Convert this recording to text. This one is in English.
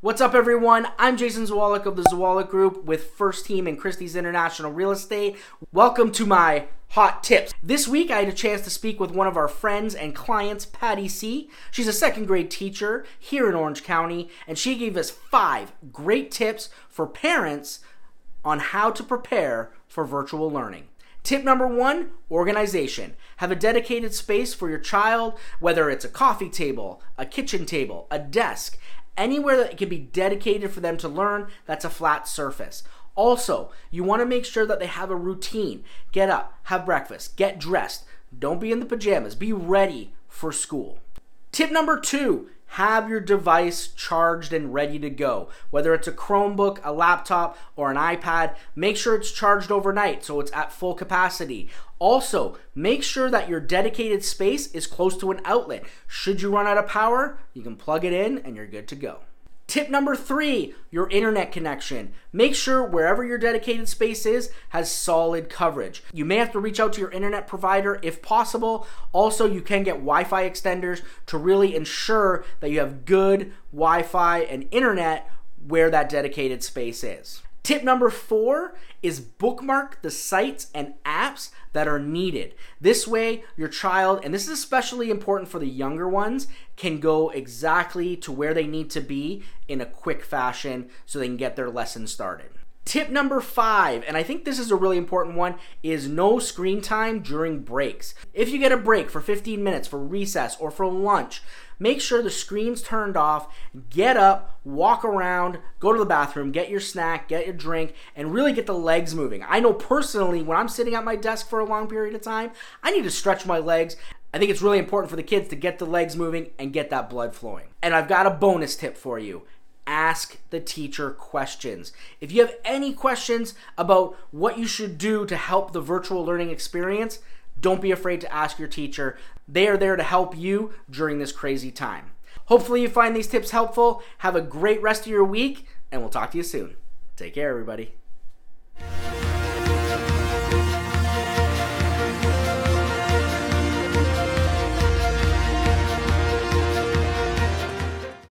What's up, everyone? I'm Jason Zawalik of the Zawalik Group with First Team and Christie's International Real Estate. Welcome to my hot tips. This week, I had a chance to speak with one of our friends and clients, Patty C. She's a second grade teacher here in Orange County, and she gave us five great tips for parents on how to prepare for virtual learning. Tip number one organization. Have a dedicated space for your child, whether it's a coffee table, a kitchen table, a desk anywhere that can be dedicated for them to learn that's a flat surface. Also, you want to make sure that they have a routine. Get up, have breakfast, get dressed. Don't be in the pajamas. Be ready for school. Tip number two have your device charged and ready to go. Whether it's a Chromebook, a laptop, or an iPad, make sure it's charged overnight so it's at full capacity. Also, make sure that your dedicated space is close to an outlet. Should you run out of power, you can plug it in and you're good to go. Tip number three, your internet connection. Make sure wherever your dedicated space is has solid coverage. You may have to reach out to your internet provider if possible. Also, you can get Wi Fi extenders to really ensure that you have good Wi Fi and internet where that dedicated space is. Tip number four is bookmark the sites and apps that are needed. This way, your child, and this is especially important for the younger ones, can go exactly to where they need to be in a quick fashion so they can get their lesson started. Tip number five, and I think this is a really important one, is no screen time during breaks. If you get a break for 15 minutes for recess or for lunch, make sure the screen's turned off, get up, walk around, go to the bathroom, get your snack, get your drink, and really get the legs moving. I know personally, when I'm sitting at my desk for a long period of time, I need to stretch my legs. I think it's really important for the kids to get the legs moving and get that blood flowing. And I've got a bonus tip for you ask the teacher questions. If you have any questions about what you should do to help the virtual learning experience, don't be afraid to ask your teacher. They are there to help you during this crazy time. Hopefully, you find these tips helpful. Have a great rest of your week, and we'll talk to you soon. Take care, everybody.